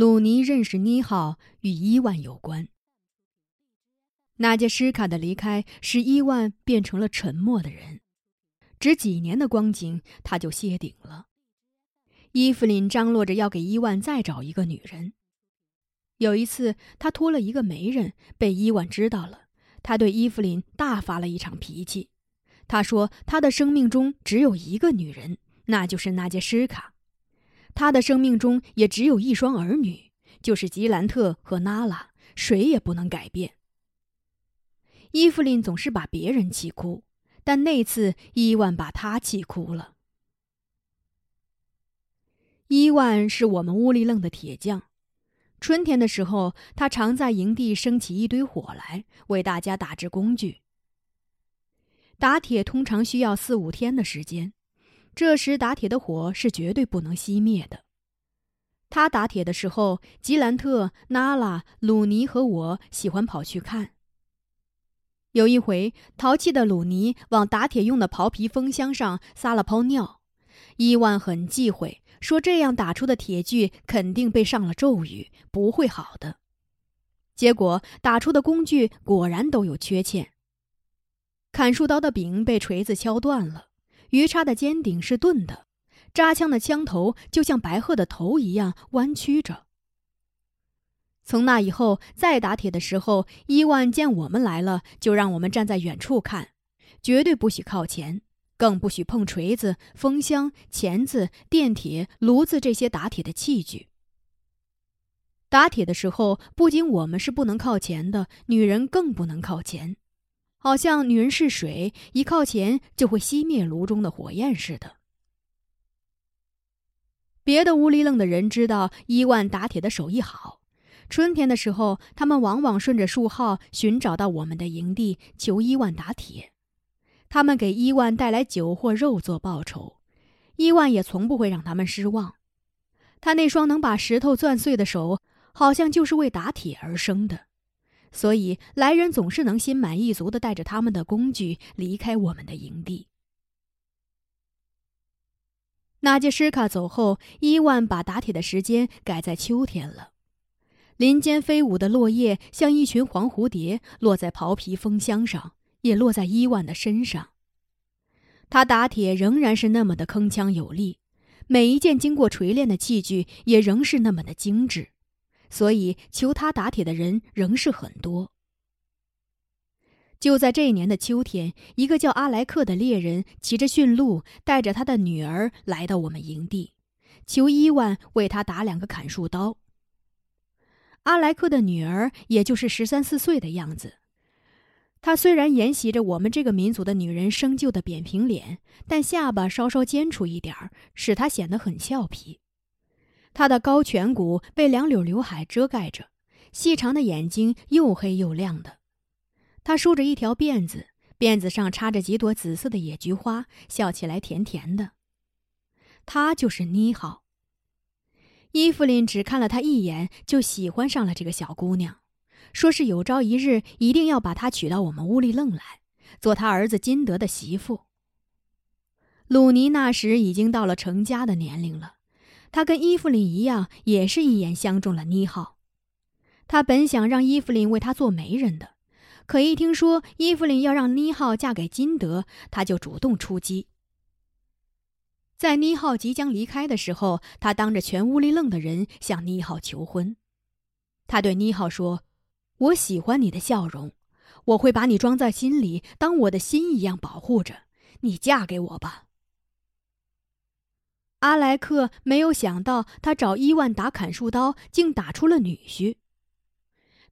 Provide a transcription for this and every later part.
鲁尼认识妮浩与伊万有关。娜杰什卡的离开使伊万变成了沉默的人，只几年的光景他就谢顶了。伊芙琳张罗着要给伊万再找一个女人。有一次，他托了一个媒人，被伊万知道了，他对伊芙琳大发了一场脾气。他说：“他的生命中只有一个女人，那就是娜杰什卡；他的生命中也只有一双儿女，就是吉兰特和娜拉，谁也不能改变。”伊芙琳总是把别人气哭，但那次伊万把他气哭了。伊万是我们乌里楞的铁匠，春天的时候，他常在营地升起一堆火来，为大家打制工具。打铁通常需要四五天的时间，这时打铁的火是绝对不能熄灭的。他打铁的时候，吉兰特、娜拉、鲁尼和我喜欢跑去看。有一回，淘气的鲁尼往打铁用的刨皮风箱上撒了泡尿，伊万很忌讳，说这样打出的铁具肯定被上了咒语，不会好的。结果打出的工具果然都有缺陷。砍树刀的柄被锤子敲断了，鱼叉的尖顶是钝的，扎枪的枪头就像白鹤的头一样弯曲着。从那以后，再打铁的时候，伊万见我们来了，就让我们站在远处看，绝对不许靠前，更不许碰锤子、风箱、钳子、电铁、炉子这些打铁的器具。打铁的时候，不仅我们是不能靠前的，女人更不能靠前。好像女人是水，一靠前就会熄灭炉中的火焰似的。别的乌里楞的人知道伊万打铁的手艺好，春天的时候，他们往往顺着树号寻找到我们的营地，求伊万打铁。他们给伊万带来酒或肉做报酬，伊万也从不会让他们失望。他那双能把石头攥碎的手，好像就是为打铁而生的。所以来人总是能心满意足的带着他们的工具离开我们的营地。纳杰什卡走后，伊万把打铁的时间改在秋天了。林间飞舞的落叶像一群黄蝴蝶，落在刨皮风箱上，也落在伊万的身上。他打铁仍然是那么的铿锵有力，每一件经过锤炼的器具也仍是那么的精致。所以，求他打铁的人仍是很多。就在这一年的秋天，一个叫阿莱克的猎人骑着驯鹿，带着他的女儿来到我们营地，求伊万为他打两个砍树刀。阿莱克的女儿也就是十三四岁的样子，她虽然沿袭着我们这个民族的女人生就的扁平脸，但下巴稍稍尖出一点儿，使她显得很俏皮。他的高颧骨被两绺刘海遮盖着，细长的眼睛又黑又亮的。他梳着一条辫子，辫子上插着几朵紫色的野菊花，笑起来甜甜的。他就是妮浩。伊芙琳只看了他一眼，就喜欢上了这个小姑娘，说是有朝一日一定要把她娶到我们屋里楞来，做他儿子金德的媳妇。鲁尼那时已经到了成家的年龄了。他跟伊芙琳一样，也是一眼相中了妮浩。他本想让伊芙琳为他做媒人的，可一听说伊芙琳要让妮浩嫁给金德，他就主动出击。在妮浩即将离开的时候，他当着全屋里愣的人向妮浩求婚。他对妮浩说：“我喜欢你的笑容，我会把你装在心里，当我的心一样保护着。你嫁给我吧。”阿莱克没有想到，他找伊万打砍树刀，竟打出了女婿。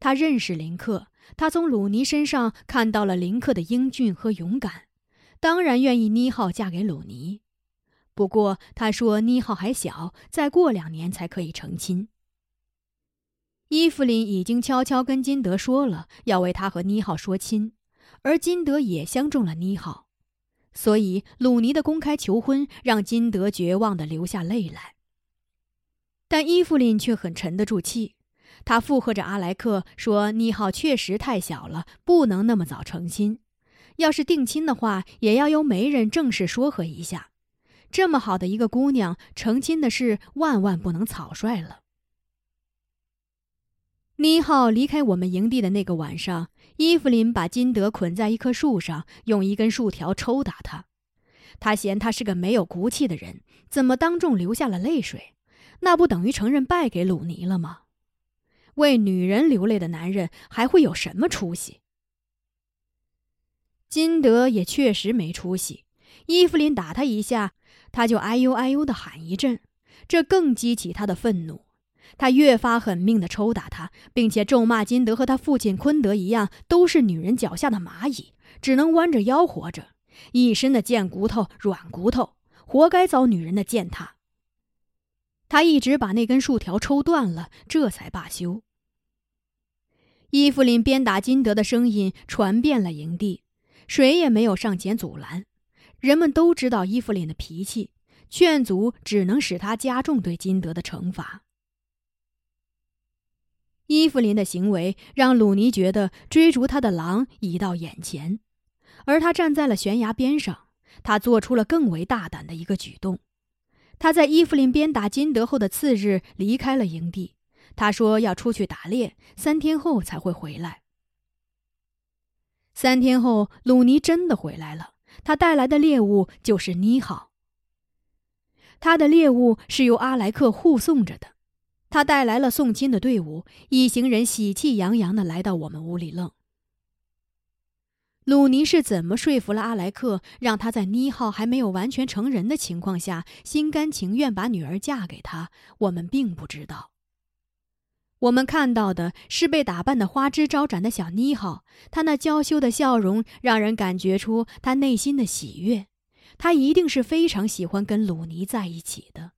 他认识林克，他从鲁尼身上看到了林克的英俊和勇敢，当然愿意妮浩嫁给鲁尼。不过他说妮浩还小，再过两年才可以成亲。伊芙琳已经悄悄跟金德说了，要为他和妮浩说亲，而金德也相中了妮浩。所以，鲁尼的公开求婚让金德绝望的流下泪来。但伊芙琳却很沉得住气，她附和着阿莱克说：“妮浩确实太小了，不能那么早成亲。要是定亲的话，也要由媒人正式说和一下。这么好的一个姑娘，成亲的事万万不能草率了。”妮浩离开我们营地的那个晚上，伊芙琳把金德捆在一棵树上，用一根树条抽打他。他嫌他是个没有骨气的人，怎么当众流下了泪水？那不等于承认败给鲁尼了吗？为女人流泪的男人还会有什么出息？金德也确实没出息。伊芙琳打他一下，他就哎呦哎呦的喊一阵，这更激起他的愤怒。他越发狠命地抽打他，并且咒骂金德和他父亲昆德一样，都是女人脚下的蚂蚁，只能弯着腰活着，一身的贱骨头、软骨头，活该遭女人的践踏。他一直把那根树条抽断了，这才罢休。伊芙琳鞭打金德的声音传遍了营地，谁也没有上前阻拦。人们都知道伊芙琳的脾气，劝阻只能使他加重对金德的惩罚。伊芙琳的行为让鲁尼觉得追逐他的狼已到眼前，而他站在了悬崖边上。他做出了更为大胆的一个举动，他在伊芙琳鞭打金德后的次日离开了营地。他说要出去打猎，三天后才会回来。三天后，鲁尼真的回来了，他带来的猎物就是妮好。他的猎物是由阿莱克护送着的。他带来了送亲的队伍，一行人喜气洋洋的来到我们屋里愣。鲁尼是怎么说服了阿莱克，让他在妮浩还没有完全成人的情况下，心甘情愿把女儿嫁给他？我们并不知道。我们看到的是被打扮的花枝招展的小妮浩，她那娇羞的笑容让人感觉出她内心的喜悦。她一定是非常喜欢跟鲁尼在一起的。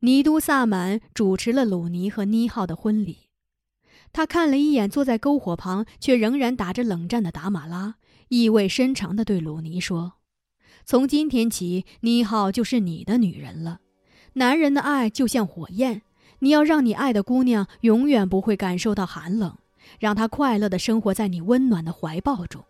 尼都萨满主持了鲁尼和妮浩的婚礼。他看了一眼坐在篝火旁却仍然打着冷战的达马拉，意味深长地对鲁尼说：“从今天起，妮浩就是你的女人了。男人的爱就像火焰，你要让你爱的姑娘永远不会感受到寒冷，让她快乐地生活在你温暖的怀抱中。”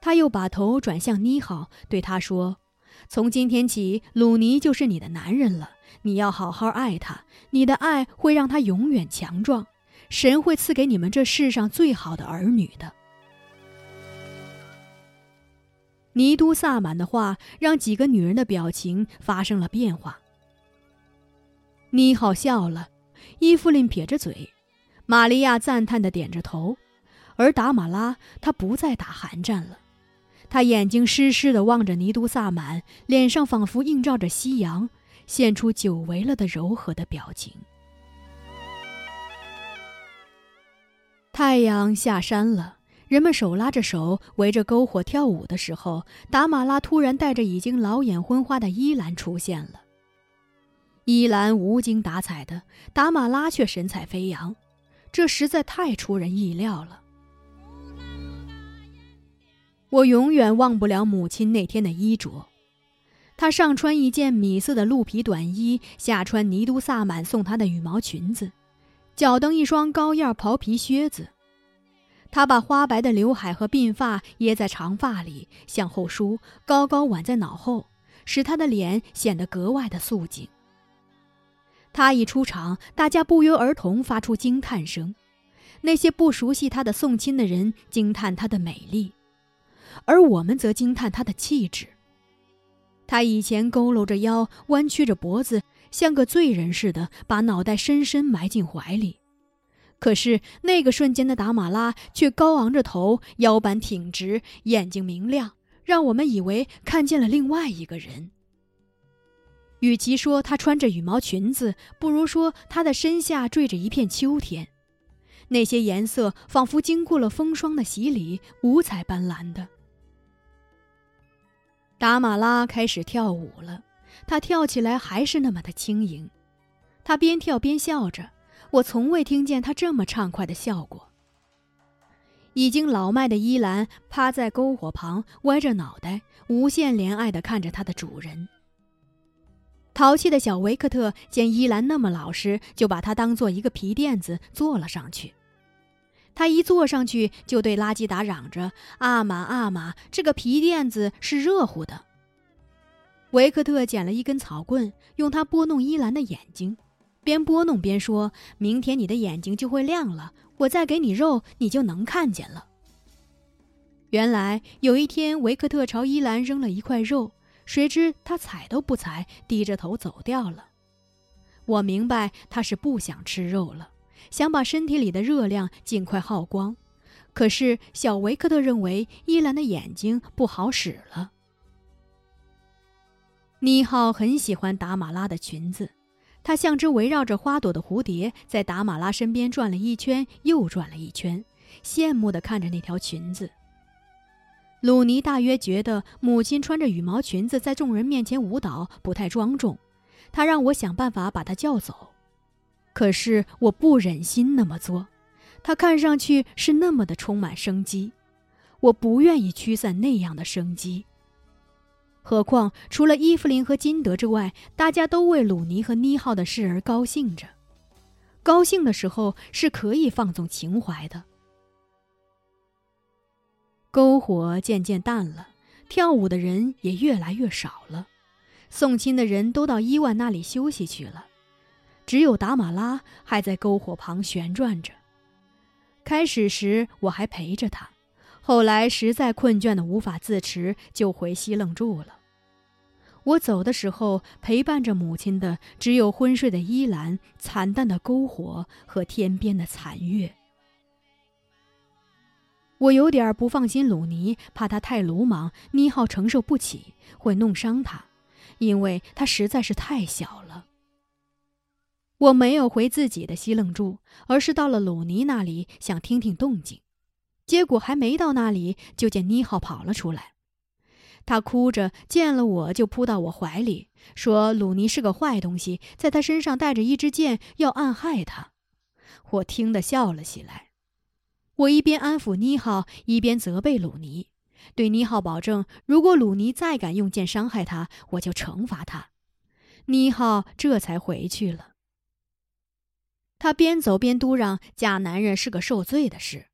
他又把头转向妮浩，对他说。从今天起，鲁尼就是你的男人了。你要好好爱他，你的爱会让他永远强壮。神会赐给你们这世上最好的儿女的。尼都萨满的话让几个女人的表情发生了变化。妮好笑了，伊芙琳撇着嘴，玛利亚赞叹的点着头，而达玛拉她不再打寒战了。他眼睛湿湿的望着尼都萨满，脸上仿佛映照着夕阳，现出久违了的柔和的表情。太阳下山了，人们手拉着手围着篝火跳舞的时候，达玛拉突然带着已经老眼昏花的伊兰出现了。伊兰无精打采的，达玛拉却神采飞扬，这实在太出人意料了。我永远忘不了母亲那天的衣着，她上穿一件米色的鹿皮短衣，下穿尼都萨满送她的羽毛裙子，脚蹬一双高腰袍皮靴子。她把花白的刘海和鬓发掖在长发里，向后梳，高高挽在脑后，使她的脸显得格外的素净。她一出场，大家不约而同发出惊叹声，那些不熟悉她的送亲的人惊叹她的美丽。而我们则惊叹她的气质。她以前佝偻着腰，弯曲着脖子，像个罪人似的，把脑袋深深埋进怀里。可是那个瞬间的达马拉却高昂着头，腰板挺直，眼睛明亮，让我们以为看见了另外一个人。与其说她穿着羽毛裙子，不如说她的身下缀着一片秋天，那些颜色仿佛经过了风霜的洗礼，五彩斑斓的。达马拉开始跳舞了，她跳起来还是那么的轻盈。她边跳边笑着，我从未听见她这么畅快的笑过。已经老迈的伊兰趴在篝火旁，歪着脑袋，无限怜爱地看着她的主人。淘气的小维克特见伊兰那么老实，就把她当做一个皮垫子坐了上去。他一坐上去，就对拉基达嚷着：“阿玛，阿玛，这个皮垫子是热乎的。”维克特捡了一根草棍，用它拨弄伊兰的眼睛，边拨弄边说：“明天你的眼睛就会亮了，我再给你肉，你就能看见了。”原来有一天，维克特朝伊兰扔了一块肉，谁知他踩都不踩，低着头走掉了。我明白他是不想吃肉了，想把身体里的热量尽快耗光。可是小维克特认为伊兰的眼睛不好使了。妮浩很喜欢达玛拉的裙子，他像只围绕着花朵的蝴蝶，在达玛拉身边转了一圈又转了一圈，羡慕地看着那条裙子。鲁尼大约觉得母亲穿着羽毛裙子在众人面前舞蹈不太庄重，他让我想办法把她叫走。可是我不忍心那么做，他看上去是那么的充满生机，我不愿意驱散那样的生机。何况除了伊芙琳和金德之外，大家都为鲁尼和妮浩的事而高兴着，高兴的时候是可以放纵情怀的。篝火渐渐淡了，跳舞的人也越来越少了，送亲的人都到伊万那里休息去了，只有达马拉还在篝火旁旋转着。开始时我还陪着他，后来实在困倦的无法自持，就回西楞住了。我走的时候，陪伴着母亲的只有昏睡的依兰、惨淡的篝火和天边的残月。我有点不放心鲁尼，怕他太鲁莽，妮浩承受不起，会弄伤他，因为他实在是太小了。我没有回自己的西楞住，而是到了鲁尼那里，想听听动静。结果还没到那里，就见妮浩跑了出来。他哭着见了我就扑到我怀里，说鲁尼是个坏东西，在他身上带着一支箭，要暗害他。我听得笑了起来。我一边安抚妮浩，一边责备鲁尼，对妮浩保证：如果鲁尼再敢用剑伤害他，我就惩罚他。妮浩这才回去了。他边走边嘟囔：“嫁男人是个受罪的事。”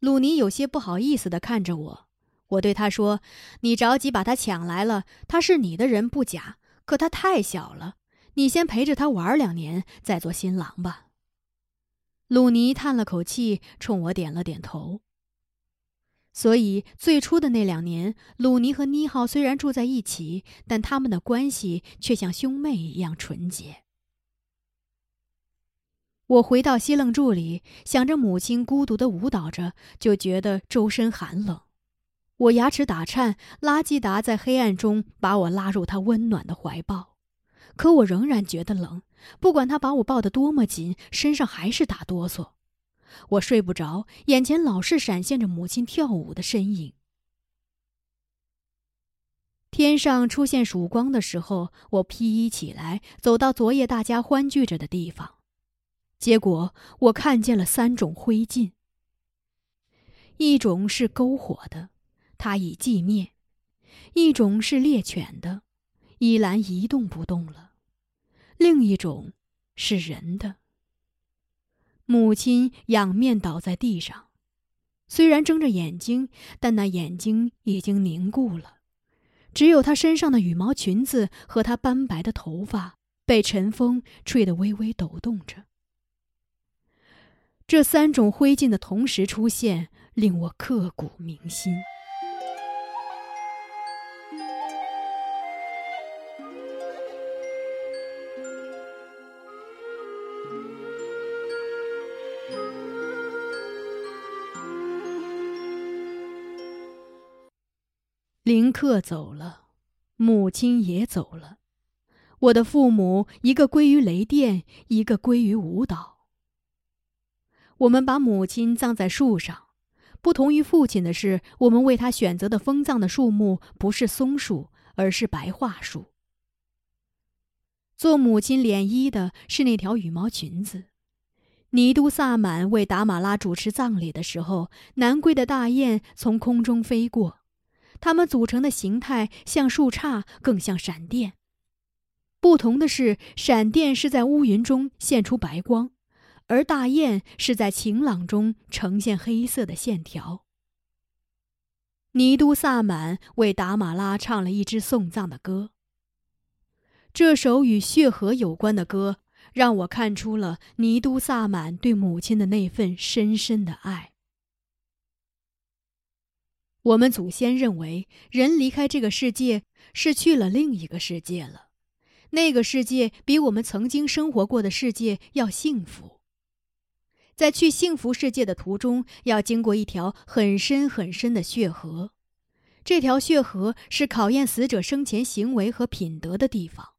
鲁尼有些不好意思地看着我。我对他说：“你着急把他抢来了，他是你的人不假，可他太小了，你先陪着他玩两年，再做新郎吧。”鲁尼叹了口气，冲我点了点头。所以最初的那两年，鲁尼和妮浩虽然住在一起，但他们的关系却像兄妹一样纯洁。我回到西楞柱里，想着母亲孤独的舞蹈着，就觉得周身寒冷。我牙齿打颤，拉基达在黑暗中把我拉入他温暖的怀抱，可我仍然觉得冷。不管他把我抱得多么紧，身上还是打哆嗦。我睡不着，眼前老是闪现着母亲跳舞的身影。天上出现曙光的时候，我披衣起来，走到昨夜大家欢聚着的地方。结果我看见了三种灰烬。一种是篝火的，它已寂灭；一种是猎犬的，依然一动不动了。另一种是人的。母亲仰面倒在地上，虽然睁着眼睛，但那眼睛已经凝固了。只有她身上的羽毛裙子和她斑白的头发被晨风吹得微微抖动着。这三种灰烬的同时出现，令我刻骨铭心。林克走了，母亲也走了，我的父母一个归于雷电，一个归于舞蹈。我们把母亲葬在树上，不同于父亲的是，我们为他选择的封葬的树木不是松树，而是白桦树。做母亲涟衣的是那条羽毛裙子。尼都萨满为达玛拉主持葬礼的时候，南归的大雁从空中飞过。它们组成的形态像树杈，更像闪电。不同的是，闪电是在乌云中现出白光，而大雁是在晴朗中呈现黑色的线条。尼都萨满为达玛拉唱了一支送葬的歌。这首与血河有关的歌，让我看出了尼都萨满对母亲的那份深深的爱。我们祖先认为，人离开这个世界是去了另一个世界了，那个世界比我们曾经生活过的世界要幸福。在去幸福世界的途中，要经过一条很深很深的血河，这条血河是考验死者生前行为和品德的地方。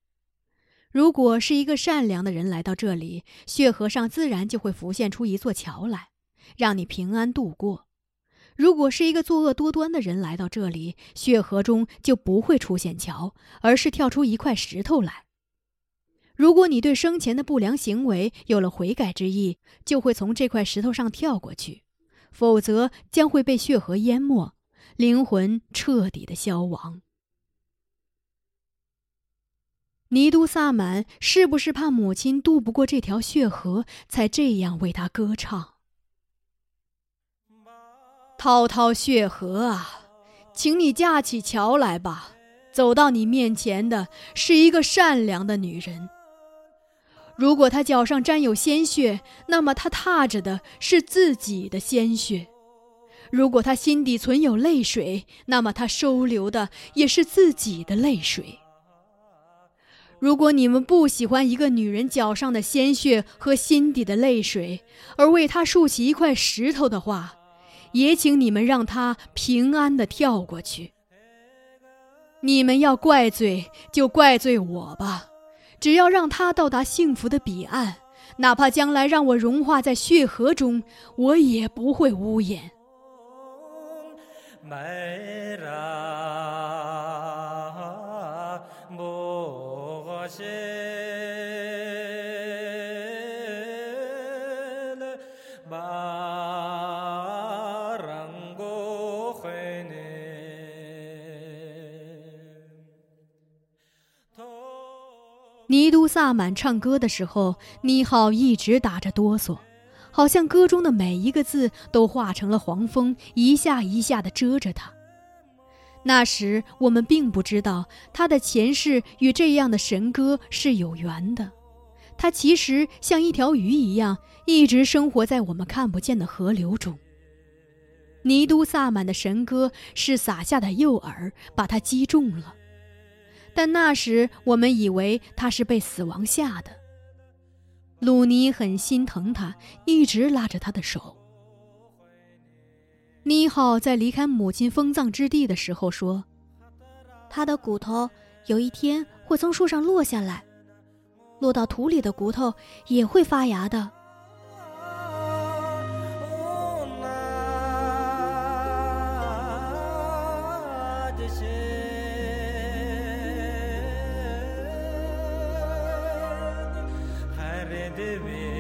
如果是一个善良的人来到这里，血河上自然就会浮现出一座桥来，让你平安度过。如果是一个作恶多端的人来到这里，血河中就不会出现桥，而是跳出一块石头来。如果你对生前的不良行为有了悔改之意，就会从这块石头上跳过去；否则将会被血河淹没，灵魂彻底的消亡。尼都萨满是不是怕母亲渡不过这条血河，才这样为他歌唱？滔滔血河啊，请你架起桥来吧！走到你面前的是一个善良的女人。如果她脚上沾有鲜血，那么她踏着的是自己的鲜血；如果她心底存有泪水，那么她收留的也是自己的泪水。如果你们不喜欢一个女人脚上的鲜血和心底的泪水，而为她竖起一块石头的话，也请你们让她平安的跳过去。你们要怪罪就怪罪我吧，只要让他到达幸福的彼岸，哪怕将来让我融化在血河中，我也不会无言。尼都萨满唱歌的时候，妮浩一直打着哆嗦，好像歌中的每一个字都化成了黄蜂，一下一下地蛰着他。那时我们并不知道他的前世与这样的神歌是有缘的，他其实像一条鱼一样，一直生活在我们看不见的河流中。尼都萨满的神歌是撒下的诱饵，把他击中了。但那时我们以为他是被死亡吓的。鲁尼很心疼他，一直拉着他的手。妮浩在离开母亲封葬之地的时候说：“他的骨头有一天会从树上落下来，落到土里的骨头也会发芽的。” করে দেবে